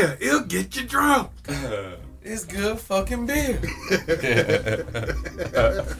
beer. It'll get you drunk. Uh-huh. it's good fucking beer.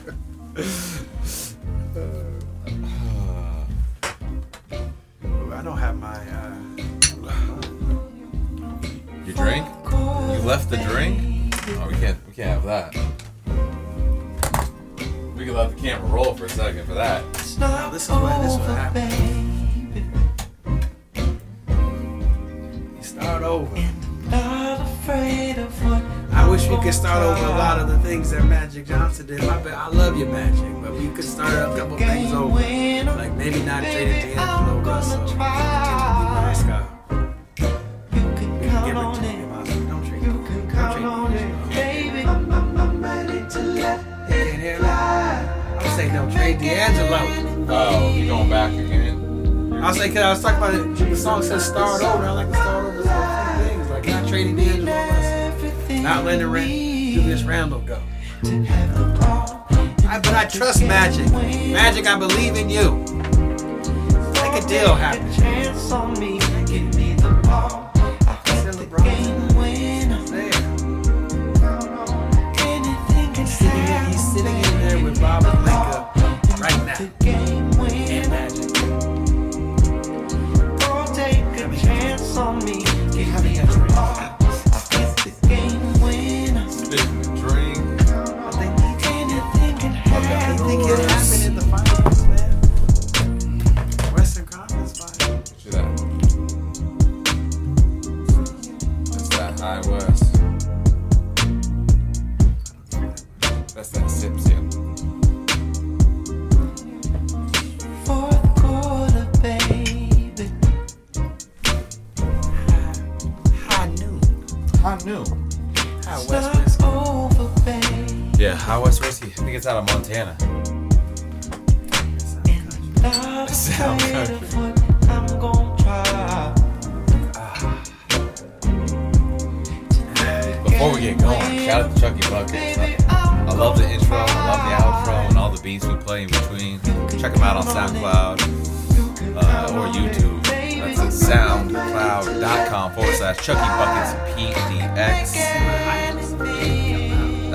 D'Angelo. Can't hear that? I was saying don't trade D'Angelo. Oh, you going back again? I was like, cause I was talking about it. The song says start over. I like to start over for a few things, like not trading D'Angelo Russell, not letting Ran- Julius Randle go. I, but I trust Magic. Magic, I believe in you. Make a deal happen.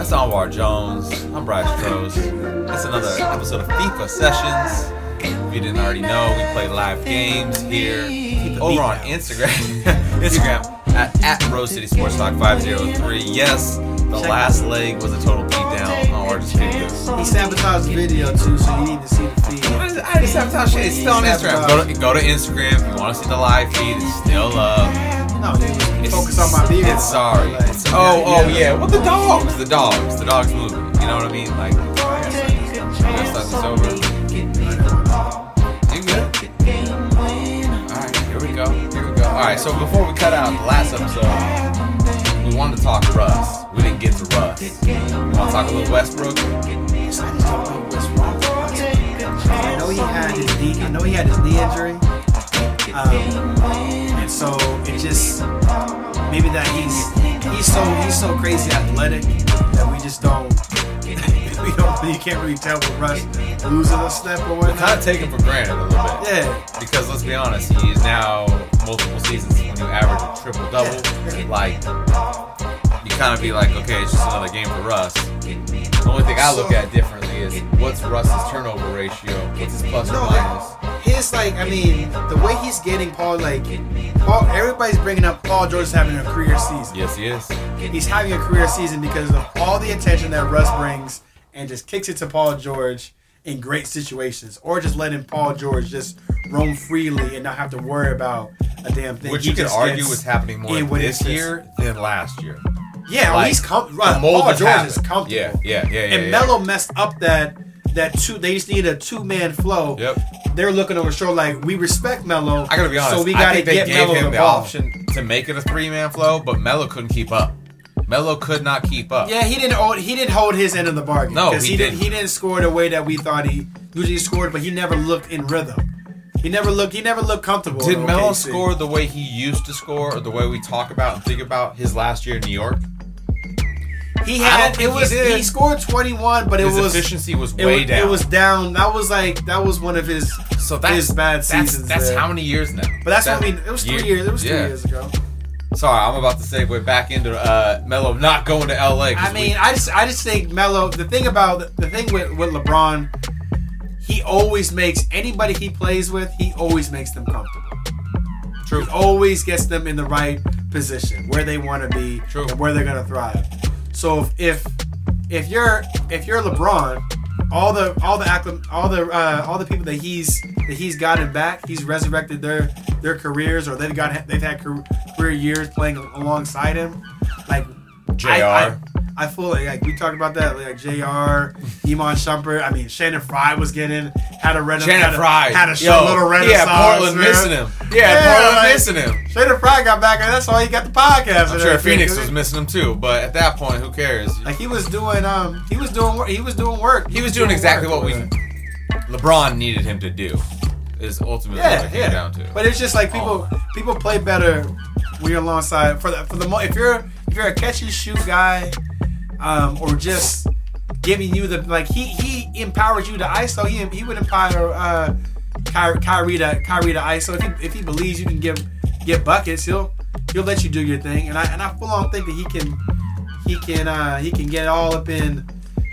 That's Anwar Jones. I'm Bryce Trost. That's another episode of FIFA Sessions. If you didn't already know, we play live games here over on Instagram. Instagram at, at Rose City Sports Talk 503. Yes, the last leg was a total beatdown. Just kicked it. He sabotaged the video too, so you need to see the feed. I just sabotage shit. It's still on Instagram. Go to, go to Instagram if you want to see the live feed. It's still up. No, It's, focus on my video. It's sorry. Like, It's, oh, oh yeah. yeah. Well, the dogs. The dogs. The dogs moving. You know what I mean? Like, I gotta start over. You good? Alright, here we go. Here we go. Alright, so before we cut out the last episode, we wanted to talk Russ. We didn't get to Russ. You want to talk a little Westbrook? I know he had his knee. I know he had his knee injury, um, and so it just maybe that he's he's so he's so crazy athletic that we just don't we don't you can't really tell with Russ losing a step or We kind of take him for granted a little bit. Yeah, Because let's be honest, he is now multiple seasons when you average a triple double. Like, you kind of be like, okay, it's just another game for Russ. The only thing I look at differently is what's Russ's turnover ratio? What's his plus or minus? his like I mean the way he's getting Paul like Paul everybody's bringing up Paul George having a career season. Yes, he is. He's having a career season because of all the attention that Russ brings and just kicks it to Paul George in great situations or just letting Paul George just roam freely and not have to worry about a damn thing. Which He you could argue was happening more this year than last year. Yeah, well, like, he's The right, Paul George happened. is comfortable. Yeah, yeah, yeah, yeah. and yeah. Melo messed up that that two. They just need a two man flow. Yep. They're looking over the shoulder like we respect Melo. I gotta be honest. So we gotta get gave Melo him the the option to make it a three man flow, but Melo couldn't keep up. Melo could not keep up. Yeah, he didn't. Hold, he didn't hold his end of the bargain. No, he he, didn't. didn't. He didn't score the way that we thought he usually scored, but he never looked in rhythm. He never looked. He never looked comfortable. Did Melo score the way he used to score, or the way we talk about and think about his last year in New York? He had. It think he was. He, scored twenty one, but it His was. efficiency was way was, down. it was down. That was like that was one of his so that's his bad seasons. That's there. how many years now? But that's That what I mean. It was three year- years. It was yeah. three years ago. Sorry, I'm about to segue back into uh, Melo not going to LA. I mean, we- I just I just think Melo. The thing about the thing with with LeBron, he always makes anybody he plays with. He always makes them comfortable. True. He always gets them in the right position where they want to be True. and where they're gonna thrive. So if if you're if you're LeBron, all the all the all the uh, all the people that he's that he's gotten back, he's resurrected their their careers or they've got they've had career, career years playing alongside him. Like JR. I, I, I feel like, like we talked about that like Jr. Iman Shumpert. I mean Channing Frye was getting had a rena- Channing had a, Frye had a Yo, little renaissance. Yeah, Portland man. missing him. Yeah, Yeah, Portland like- missing him. Channing Frye got back and that's why he got the podcast. I'm sure Phoenix was missing him too, but at that point, who cares? Like he was doing um he was doing he was doing work. He was doing exactly what we. LeBron needed him to do. Is ultimately what it came yeah. down to. But it's just like people Oh. people play better when you're alongside for the for the if you're if you're a catch and shoot guy, um or just giving you the like he he empowers you to ISO. He he would empower uh Ky- Kyrie to Kyrie to ISO if he if he believes you can give get buckets he'll he'll let you do your thing and I and I full on think that he can he can uh he can get all up in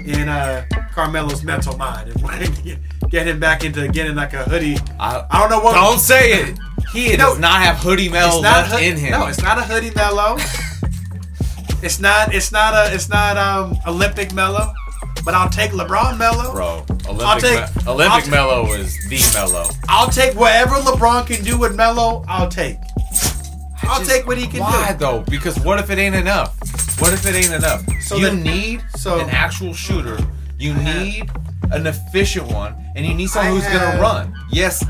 in uh Carmelo's mental mind and get, him back into getting like a hoodie. I, I don't know what don't say it. He No. does not have hoodie left hood- in him. No, it's not a hoodie Melo. it's not. It's not a. It's not um Olympic Melo. But I'll take LeBron Melo. Bro, I'll Olympic, take- Me- I'll Olympic take- Melo is the Melo. I'll take whatever LeBron can do with Melo. I'll take. I'll Just- take what he can Why do. though? Because what if it ain't enough? What if it ain't enough? So you then- need so- an actual shooter. You need an efficient one, and you need someone I who's have- gonna run. Yes,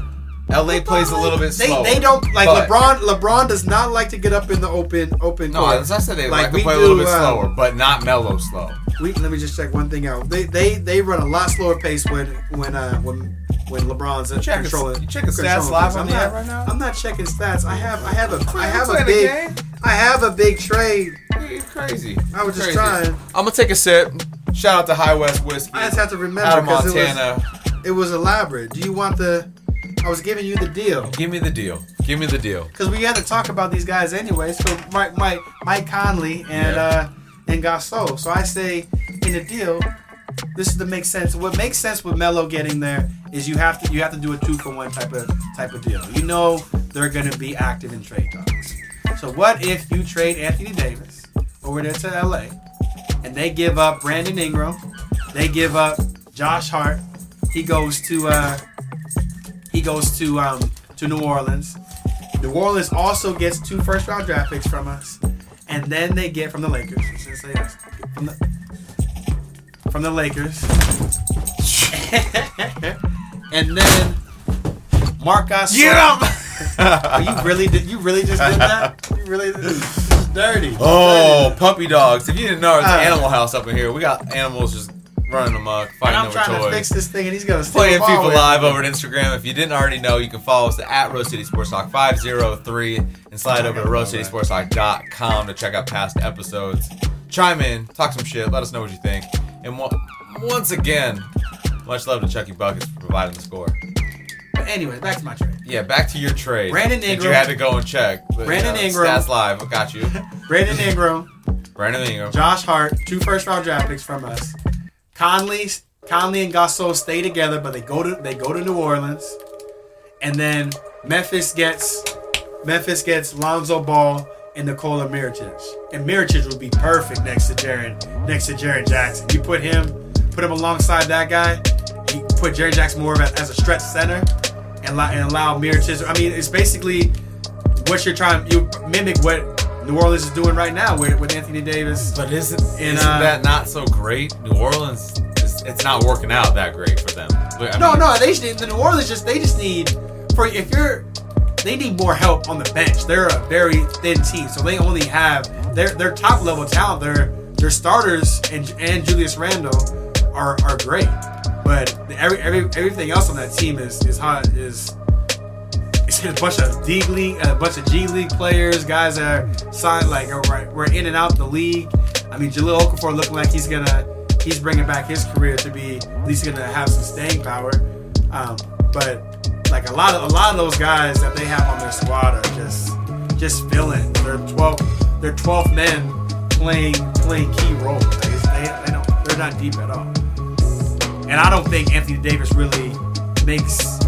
LA plays a little bit They, slower. they don't like but- LeBron. LeBron does not like to get up in the open open. No, court. as I said, they like, to we play a little bit uh, slower, but not Melo slow. We, let me just check one thing out. They they they run a lot slower pace when when uh when when LeBron's in checking- controlling. you checking stats live on the app right now? I'm not checking stats. I have I have a I have a big? I have a big trade. You're crazy. I was just Crazy. trying. I'm gonna take a sip. Shout out to High West Whiskey. I just have to remember out of because it was it was elaborate. Do you want the? I was giving you the deal Give me the deal. Give me the deal. because we had to talk about these guys anyway. So Mike Mike Mike Conley and Yeah. uh and Gasol. So I say in the deal. This is to make sense. What makes sense with Melo getting there is you have to you have to do a two for one type of type of deal. You know they're going to be active in trade talks. So what if you trade Anthony Davis over there to LA, and they give up Brandon Ingram, they give up Josh Hart, he goes to uh, he goes to um, to New Orleans. New Orleans also gets two first round draft picks from us, and then they get from the Lakers. I should say yes. From the from the Lakers. and then Marc Gasol. Get him! Oh, you really did? You really just did that? You really? This is dirty. Oh, puppy dogs. If you didn't know, it's Uh. an animal house up in here. We got animals just running amok, And fighting I'm over trying to fix this thing, and he's gonna steal Playing people away live over at Instagram. If you didn't already know, you can follow us at Rose City Sports Talk 503 and slide over to RoseCitySportsTalk.com to check out past episodes. Chime in, talk some shit, let us know what you think. And one, once again, much love to Chucky Buckets for providing the score. But anyways, back to my trade. Yeah, back to your trade. Brandon that You had to go and check. But, Brandon you know, Ingram. Stats Live, I got you. Brandon Ingram, Brandon Ingram. Josh Hart, two first round draft picks from us. Conley, Conley and Gasol stay together, but they go to they go to New Orleans, and then Memphis gets Memphis gets Lonzo Ball and Nikola Mirotic, and Mirotic would be perfect next to Jaren next to Jaren Jackson. You put him put him alongside that guy. You put Jaren Jackson more of a, as a stretch center, and and allow Mirotic. I mean, it's basically what you're trying you mimic what New Orleans is doing right now with, with Anthony Davis. But isn't, And, isn't uh, that not so great? New Orleans, is, it's not working out that great for them. I No, mean, no, they just, the New Orleans just they just need for if you're they need more help on the bench. They're a very thin team, so they only have their their top level talent. Their their starters and and Julius Randle are are great, but every, every everything else on that team is is hot is. A bunch of D league, a bunch of G League players, guys that are signed like right- we're in and out the league. I mean, Jahlil Okafor looking like he's gonna he's bringing back his career to be at least gonna have some staying power. Um, but like a lot of a lot of those guys that they have on their squad are just just filling. They're twelve. They're twelve men playing playing key roles. Like they, they don't. They're not deep at all. And I don't think Anthony Davis really makes.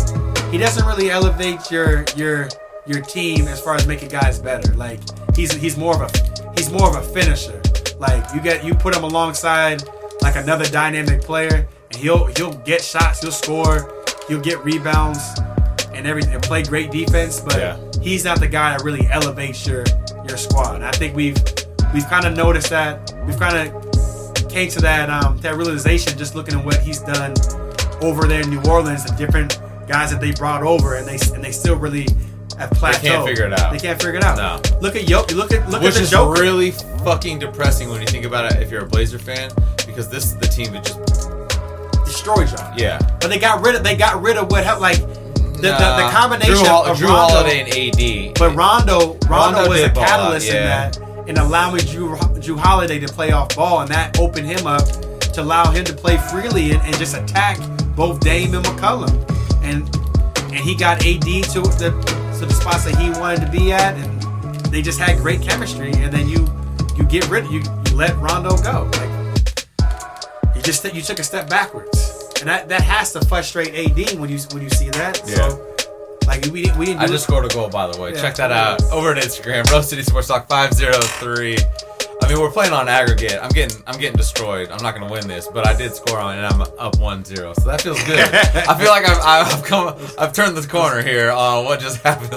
He doesn't really elevate your your your team as far as making guys better. Like he's he's more of a he's more of a finisher. Like you get you put him alongside like another dynamic player, and he'll he'll get shots, he'll score, he'll get rebounds, and everything, and play great defense. But Yeah. he's not the guy that really elevates your your squad. And I think we've we've kind of noticed that. We've kind of came to that um, that realization just looking at what he's done over there in New Orleans and different guys that they brought over, and they and they still really have plateaued. They can't figure it out. They can't figure it out. No. Look at Yo. Look at look Which at the is really fucking depressing when you think about it if you're a Blazer fan, because this is the team that just destroys y'all. yeah. But they got rid of they got rid of what helped like the, the, the combination Jrue, of Jrue Rondo, Holiday and AD. But Rondo, Rondo, Rondo was a did ball catalyst in that, in allowing Jrue, Jrue Holiday to play off ball, and that opened him up to allow him to play freely and, and just attack both Dame and McCollum, and and he got AD to the to the spots that he wanted to be at, and they just had great chemistry. And then you you get rid of you you let Rondo go, like you just you took a step backwards, and that that has to frustrate AD when you when you see that. So. Like we didn't, we didn't I just it- scored a goal, by the way. Yeah. Check that out over at Instagram, Rose City Sports Talk five zero three. I mean, we're playing on aggregate. I'm getting, I'm getting destroyed. I'm not gonna win this, but I did score on, it and I'm up 1-0, so that feels good. I feel like I've, I've come, I've turned the corner here on what just happened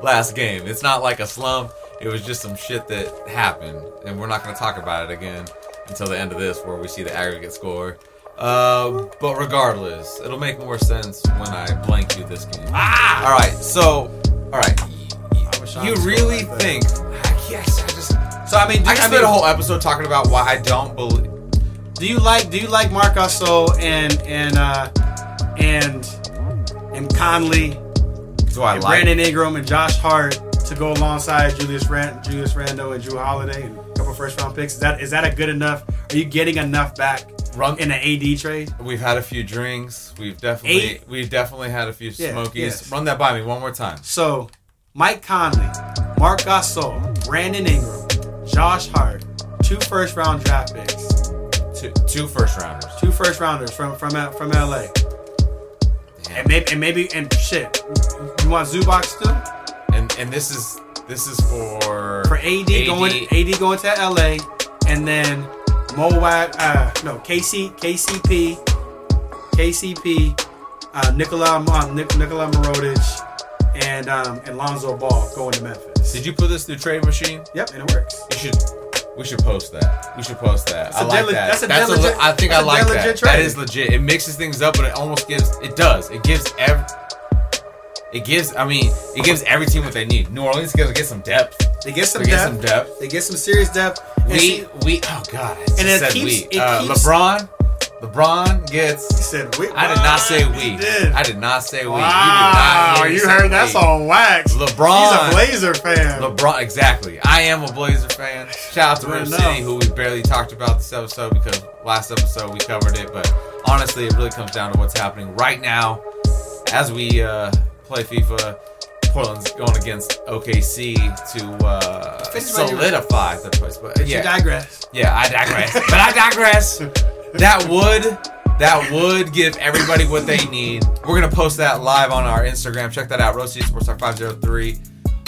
last game. It's not like a slump. It was just some shit that happened, and we're not gonna talk about it again until the end of this, where we see the aggregate score. Uh, but regardless, it'll make more sense when I blank you this game. Ah! All right, so all right, I wish I you really like think? Yes, I just So I mean, do, I I just mean, spent a whole episode talking about why I don't believe. do you like do you like Marc Gasol and and uh, and and Conley, Do I and like? Brandon Ingram and Josh Hart to go alongside Julius Rand, Julius Randle and Jrue Holiday and a couple first round picks? Is that is that a good enough? Are you getting enough back Run- in an AD trade? We've had a few drinks. We've definitely Eight? we've definitely had a few Yeah, smokies. yes. Run that by me one more time. So Mike Conley, Marc Gasol, Brandon Ingram, Josh Hart, two first round draft picks, Two two first rounders. two first rounders from from from LA. Damn. And maybe, and maybe, and shit. You want Zubac too? And and this is this is for For AD, going, AD going to LA, and then Moab, uh, no, KC, KCP, KCP, uh, Nikola, uh, Nik- Nikola Mirotic, and um, and Lonzo Ball going to Memphis. Did you put this through Trade Machine? Yep, and it works. You should. We should post that. We should post that. That's I a like dead le- that. that's a that's dead a, legit- I think I like that. trade. is legit. It mixes things up, but it almost gives. It does. It gives every. It gives. I mean, it gives every team what they need. New Orleans gonna get some depth. They get some They get some depth. They get some serious depth. We see- we oh god, And it keeps- we. it Uh, keeps- LeBron, LeBron gets. he said, we, I did not say we. Did. I did not say we. Wow, you did not. you heard that's on wax. LeBron. He's a Blazer fan. LeBron, exactly. I am a Blazer fan. Shout out to know. City, who we barely talked about this episode because last episode we covered it. But honestly, it really comes down to what's happening right now as we uh, play FIFA. Portland's going against OKC to uh, solidify the place. But You yeah, digress. yeah, I digress. but I digress. That would that would give everybody what they need. We're gonna post that live on our Instagram. Check that out. Rose City Sports Talk 503.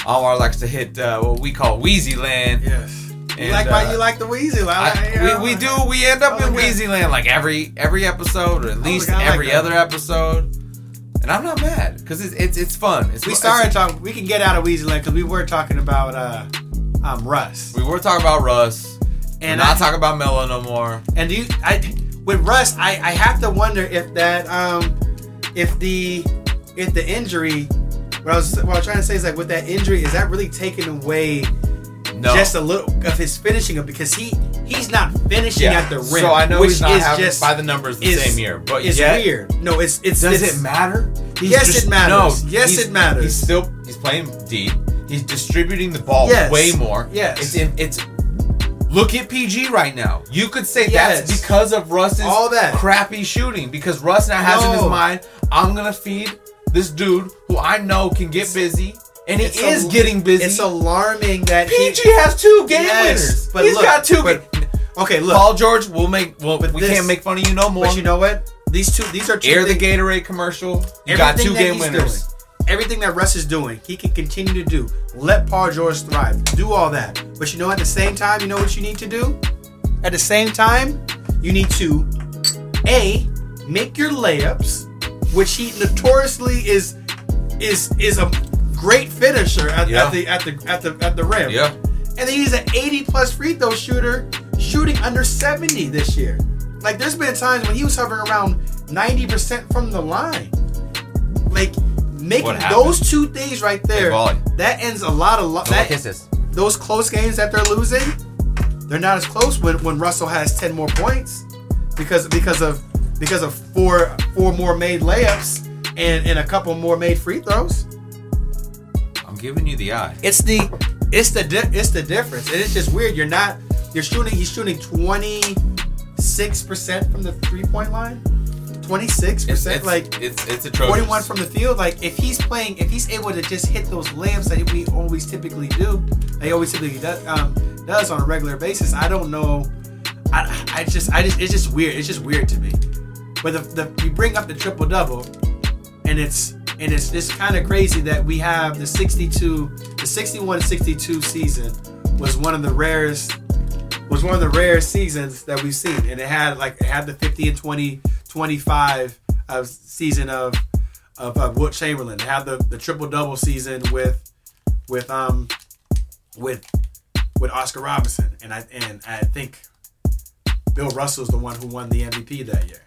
Omar likes to hit uh, what we call Wheezy Land. Yes. You And, like uh, you like the Weezy. I, I- we, we do we end up Oh, in. Wheezy Land like every every episode or at least I like every that. other episode. And I'm not mad because it's, it's it's fun. It's We it's- started talking. We can get out of Weezy Land because we were talking about uh, um, Russ. We were talking about Russ. And And not I- talking about Melo no more. And do you, I, with Russ, I, I have to wonder if that, um, if the, if the injury, what I was, what I was trying to say is like with that injury, is that really taking away No. just a little of his finishing of because he, he's not finishing at the rim. So I know which he's not is having just by the numbers the is- same year, but it's yet, weird. No, it's it's Does it's, it matter? Yes, it matters. Yes, it matters. He's still he's playing deep. He's distributing the ball Yes. way more. Yes. It's in it's look at PG right now. You could say Yes. that's because of Russ's All that. crappy shooting. Because Russ now has in his mind, I'm gonna feed this dude who I know can get busy and he It's is al- getting busy. It's alarming that PG he. has two game Yes, winners. but He's look, got two. but- ga- Okay, look. Paul George, we'll make. Well, But we this- can't make fun of you no more. but you know what? These two. These are two. Air the Gatorade commercial. You got two game winners. doing, everything that Russ is doing, he can continue to do. Let Paul George thrive. Do all that. But you know, at the same time, you know what you need to do? At the same time, you need to A, make your layups, which he notoriously is is is a great finisher at, Yeah. at the at the at the at the rim. Yeah. And then he's an 80 plus free throw shooter, shooting under 70 this year. Like there's been times when he was hovering around 90% from the line. Like making What those two things right there, that ends a lot of lo- that, kiss this. those close games that they're losing. They're not as close when, when Russell has 10 more points because because of because of four four more made layups and, and a couple more made free throws. I'm giving you the eye. It's the it's the di- it's the difference. And it's just weird. You're not you're shooting he's shooting 26% from the three-point line. 26%. It's, it's like it's it's atrocious. 41 from the field. Like if he's playing, if he's able to just hit those layups that we always typically do, he always typically does, um, does on a regular basis. I don't know. I, I just I just it's just weird. It's just weird to me. But the, the you bring up the triple double, and it's and it's it's kind of crazy that we have the 62, the 61-62 season was one of the rarest was one of the rarest seasons that we've seen, and it had like it had the 50 and 20, 25 of season of of, of Wilt Chamberlain. It had the, the triple double season with with um with with Oscar Robinson, and I and I think Bill Russell's the one who won the MVP that year.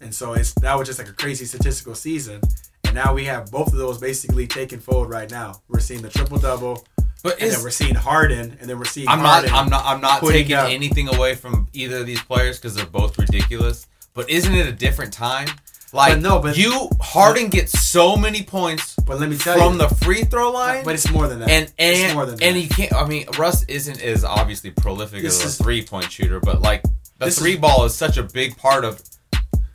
And so it's that was just like a crazy statistical season. And now we have both of those basically taking forward right now. We're seeing the triple double, But and then we're seeing Harden, and then we're seeing I'm Harden. not I'm not I'm not taking up- anything away from either of these players because they're both ridiculous. But isn't it a different time? Like But no, but- you Harden gets so many points But let me tell from you, the free throw line. but it's more than that. and it's and more than and that. he can't. I mean, Russ isn't as obviously prolific This as a three point shooter, but like the This is- three ball is such a big part of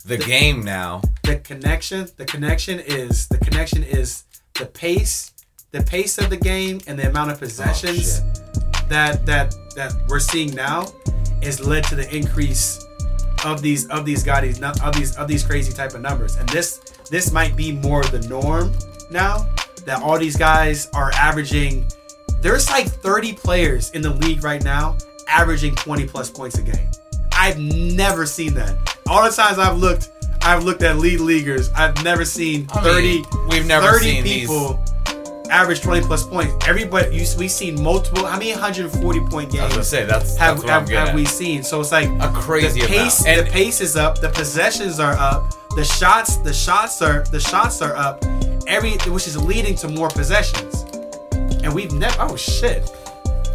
the game now. the connection the connection is the connection is the pace the pace of the game and the amount of possessions oh, that that that we're seeing now is led to the increase of these of these guys of these of these crazy type of numbers. And this this might be more the norm now that all these guys are averaging there's like 30 players in the league right now averaging 20 plus points a game. I've never seen that. All the times i've looked i've looked at lead leaguers i've never seen I 30 mean, we've never 30 seen these- people average 20 plus points. Everybody you, we've seen multiple how many 140 point games? I was gonna say that's have, that's have, have we seen. So it's like A crazy the pace amount. And- the pace is up the possessions are up the shots the shots are the shots are up every which is leading to more possessions. And we've never oh shit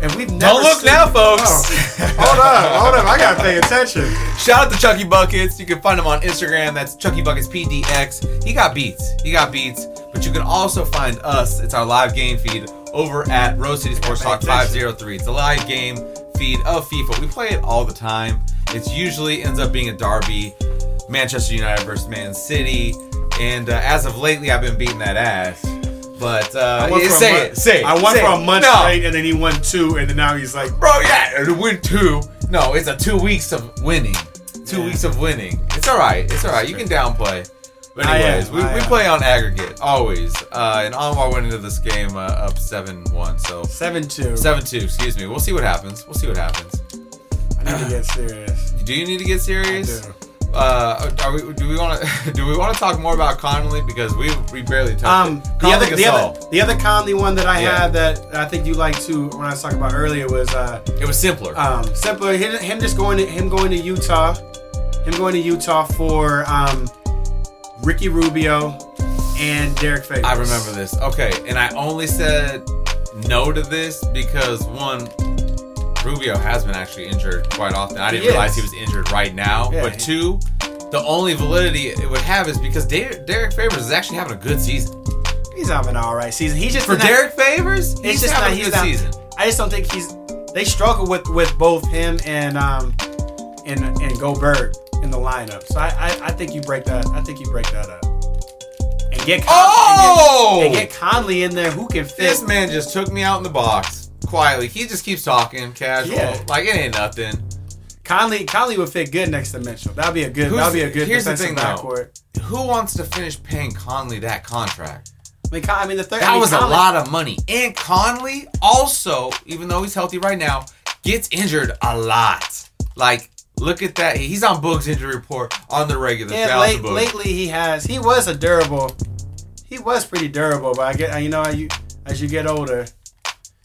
and we've never Don't look now, folks. Oh, hold on hold on I gotta pay attention Shout out to Chucky Buckets. You can find him on Instagram. That's Chucky Buckets PDX. He got beats. He got beats. But you can also find us. It's our live game feed over at Rose City Sports Talk 503. It's a live game feed of FIFA. We play it all the time. It's usually ends up being a derby, Manchester United versus Man City. And uh, as of lately, I've been beating that ass. But uh, I yeah, say month- it, say it. I won say for a month No. straight and then he won two and then now he's like Bro, yeah, to win two. No, it's a two weeks of winning. Two Yeah. weeks of winning. It's all right. It's all right. You can downplay. But I am, anyways, we, we play on aggregate always. Uh, and Anwar went into this game uh, up seven one. So seven two seven two. Excuse me. We'll see what happens. We'll see what happens. I need to get serious Do you need to get I serious? do. Uh, are we, do we want to do we want to talk more about Conley because we we barely touched Um, the Conley other, the other, the other comedy one that I Yeah. had that I think you liked too when I was talking about earlier was uh, it was simpler. um, simpler him, him just going to him going to Utah, him going to Utah for um, Ricky Rubio and Derrick Favors. I remember this. Okay, and I only said no to this because one, Rubio has been actually injured quite often. I didn't He realize is. he was injured right now. Yeah, but he- two, the only validity it would have is because Der- Derrick Favors is actually having a good season. He's having an all right season. He's just For not- Derrick Favors, It's he's just having not. a good not. season. I just don't think he's. They struggle with with both him and um and and Gobert in the lineup. So I, I I think you break that. I think you break that up. And And get Con- Oh! and get, and get Conley in there who can fit. This man just took me out in the box quietly. He just keeps talking casual, Yeah. like it ain't nothing. Conley Conley would fit good next to Mitchell. That'd be a good. Who's- That'd be a good here's the thing, though. Who wants to finish paying Conley that contract? I mean, I mean the third. That I mean, was a lot of money. And Conley also, even though he's healthy right now, gets injured a lot. Like, look at that. He's on Boog's injury report on the regular. Yeah, Shout out to late, lately he has. He was a durable. He was pretty durable, but I get you know you as you get older,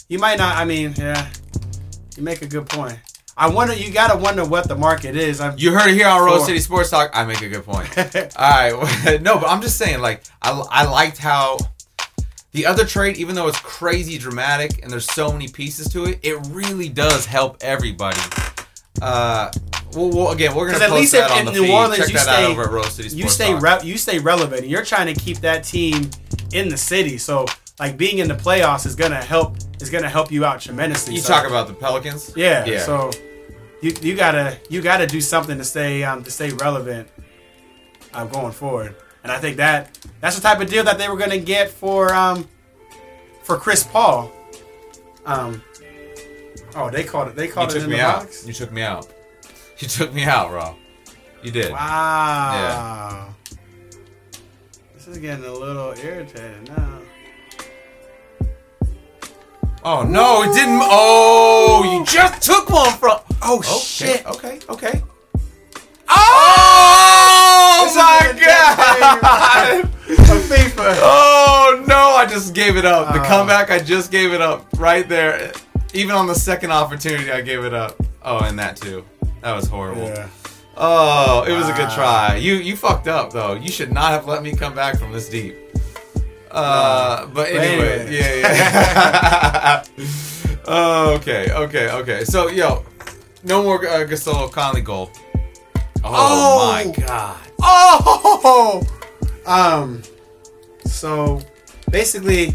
you might not. I mean, yeah, you make a good point. I wonder. You gotta wonder what the market is. I'm, You heard it here on Rose City Sports Talk. I make a good point. All right, no, but I'm just saying, like, I, I liked how the other trade, even though it's crazy dramatic and there's so many pieces to it, it really does help everybody. Uh, well, well again, we're gonna at least that the in New feed. Orleans, Check you that stay- out over at Rose City Sports you stay Talk. re- you stay relevant. and You're trying to keep that team in the city. So like being in the playoffs is gonna help. Is gonna help you out tremendously. you So- talk about the Pelicans? Yeah. Yeah. So you you gotta you gotta do something to stay um to stay relevant um, going forward. And I think that that's the type of deal that they were gonna get for um for Chris Paul. Um. Oh, they called it. They you called it took in me the out. box. You took me out. You took me out, bro. You did. Wow. Yeah. This is getting a little irritating now. Oh no, it didn't. Oh, you just took one from. Oh Okay, shit! Okay, okay. Oh This my god! A FIFA. Oh no, I just gave it up. The Oh. comeback, I just gave it up right there. Even on the second opportunity, I gave it up. Oh, and that too. That was horrible. Yeah. Oh, it was a good try. You you fucked up though. You should not have let me come back from this deep. Uh, but anyway, anyway. yeah, yeah. Oh, okay, okay, okay. So yo, no more uh, Gasol Conley goal. Oh, Oh. my god. Oh, um, so basically,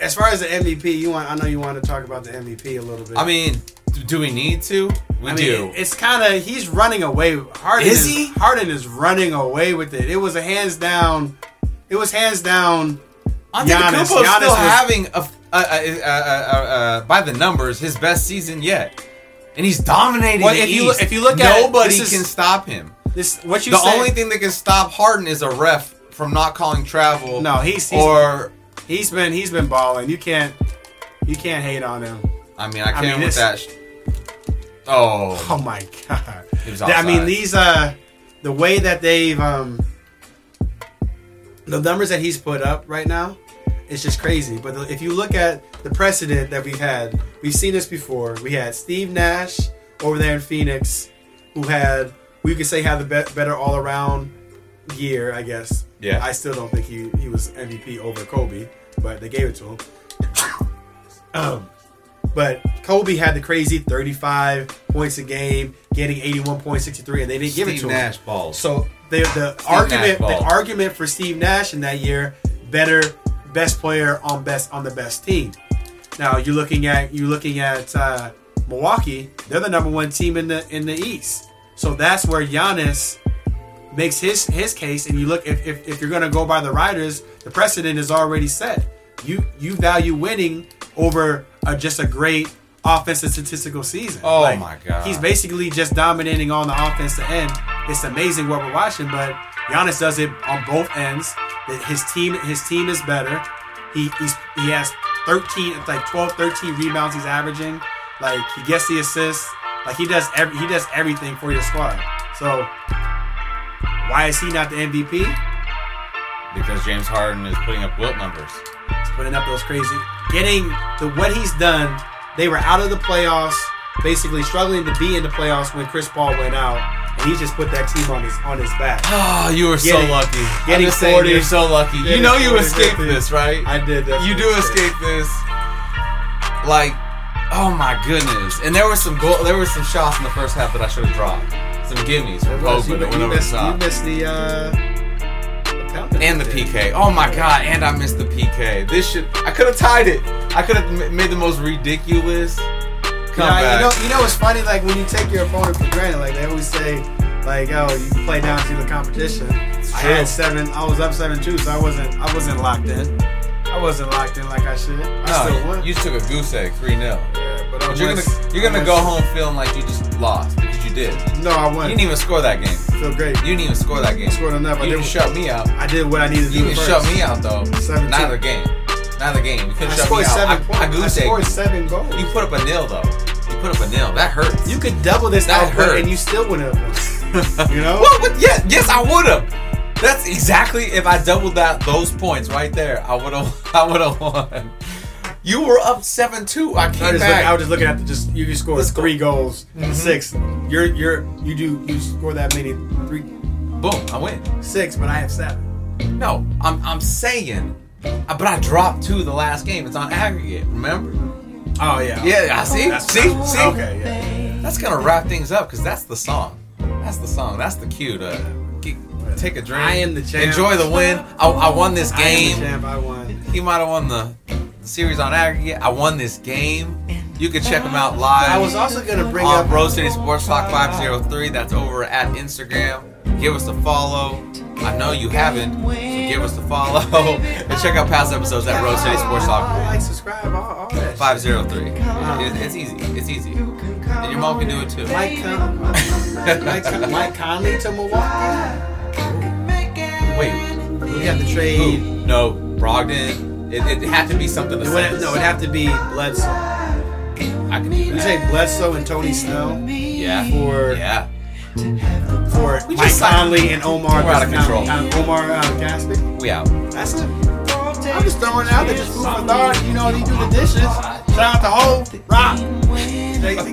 as far as the MVP, you want I know you want to talk about the MVP a little bit. I mean, do we need to? We I mean, do. it's kind of he's running away. Harden Is he? Harden is running away with it. It was a hands down. It was hands down. I think Giannis- Antetokounmpo's still was- having a, a, a, a, by the numbers his best season yet, and he's dominating. Well, if you look- if you look at it, nobody this is- can stop him. This what you The only thing that can stop Harden is a ref from not calling travel. No, he's- he's- or he's been he's been balling. You can't you can't hate on him. I mean, I I can't mean, with that. Sh- oh, Oh my god! It I mean, these uh, the way that they've um, the numbers that he's put up right now, it's just crazy. But if you look at the precedent that we've had, we've seen this before. We had Steve Nash over there in Phoenix, who had we could say had the be- better all around year, I guess. Yeah. I still don't think he he was MVP over Kobe, but they gave it to him. um, but Kobe had the crazy 35 points a game, getting 81.63, and they didn't give it Steve to Nash him. balls. So the the argument the argument for Steve Nash in that year, better best player on best on the best team. Now you're looking at you're looking at uh, Milwaukee. They're the number one team in the in the East. So that's where Giannis makes his his case. And you look if if, if you're going to go by the writers, the precedent is already set. You you value winning over a, just a great offensive statistical season. Oh my God. He's basically just dominating on the offensive end. It's amazing what we're watching, but Giannis does it on both ends. His team his team is better. He he's, he has 13 it's like 12 13 rebounds he's averaging. Like he gets the assists. Like he does every, he does everything for your squad. So why is he not the MVP? because James Harden is putting up wilt numbers. He's putting up those crazy getting the what he's done. They were out of the playoffs, basically struggling to be in the playoffs when Chris Paul went out, and he just put that team on his on his back. Oh, you were Getting- so lucky. Getting just saying, 40 you're so lucky. You know you escaped this, right? I did that. you do escape this. Like, oh my goodness! And there was some goal. There was some shots in the first half that I should have dropped. Some gimmies from You, Pogba that went over the missed, you missed the uh. And the PK. Oh my god! And I missed the PK. This should. I could have tied it. I could have made the most ridiculous You know, comeback. you know, you know what's funny? Like when you take your opponent for granted, like they always say, Like oh, you play down to the competition. I had seven. I was up seven two, so I wasn't. I wasn't locked in. I wasn't locked in like I should. I still No, won. you, you took a goose egg, three 0 yeah, but But you're gonna you're gonna go home feeling like you just lost because you did. No, I won. You didn't even score that game. feel great. You didn't even score that game. scored enough. I You did- didn't shut me out. I did what I needed to You do. didn't first. shut me out though. Seven, Neither game. Neither game. You couldn't shut me scored out. seven I, points. I I, scored seven goals. You put up a nil though. Put up a nail. That hurts. You could double this That output hurts. and you still wouldn't have won. You know? Well, but yeah, yes, I would have. That's exactly if I doubled that those points right there. I would have. I would have won. You were up seven two. I I, came just back. look, I was just looking at the just you just scored Let's go. three goals, Mhm. six. You're you're you do you score that many three Boom! I win. six, but I have seven. No, I'm I'm saying, uh, but I dropped two the last game. It's on aggregate. Remember? Oh yeah. Yeah, I see. That's- See, see. Okay, yeah. That's gonna wrap things up because that's the song. That's the song. That's the cue to get, take a drink. I am the champ. Enjoy the win. I, I won this game. I am the game. champ. I won. He might have won the, series on aggregate. I won this game. You can check him out live. I was also gonna bring on up Rose City Sports Talk 503. That's over at Instagram. Give us a follow. I know you haven't, so give us a follow. and check out past episodes at Rose City Sports Talk like, subscribe, all, all that. shit. 503. It, it's easy. It's easy. And your mom can do it too. Mike, Con- Mike, Con- Mike Conley to Milwaukee. Wait, We have to trade. who? No, Brogdon. It, it had to be something the It would, no, it'd have to be Bledsoe. I can do You that. say Bledsoe and Tony Snell? Yeah. for Yeah. for We Mike just signed- Conley and Omar. We're out of control. Uh, Omar uh, Gaspi. We out. That's it. I'm just throwing it out there, just food for thought. You know, they do the dishes. Shout out to Ho, Rock, Jay Z.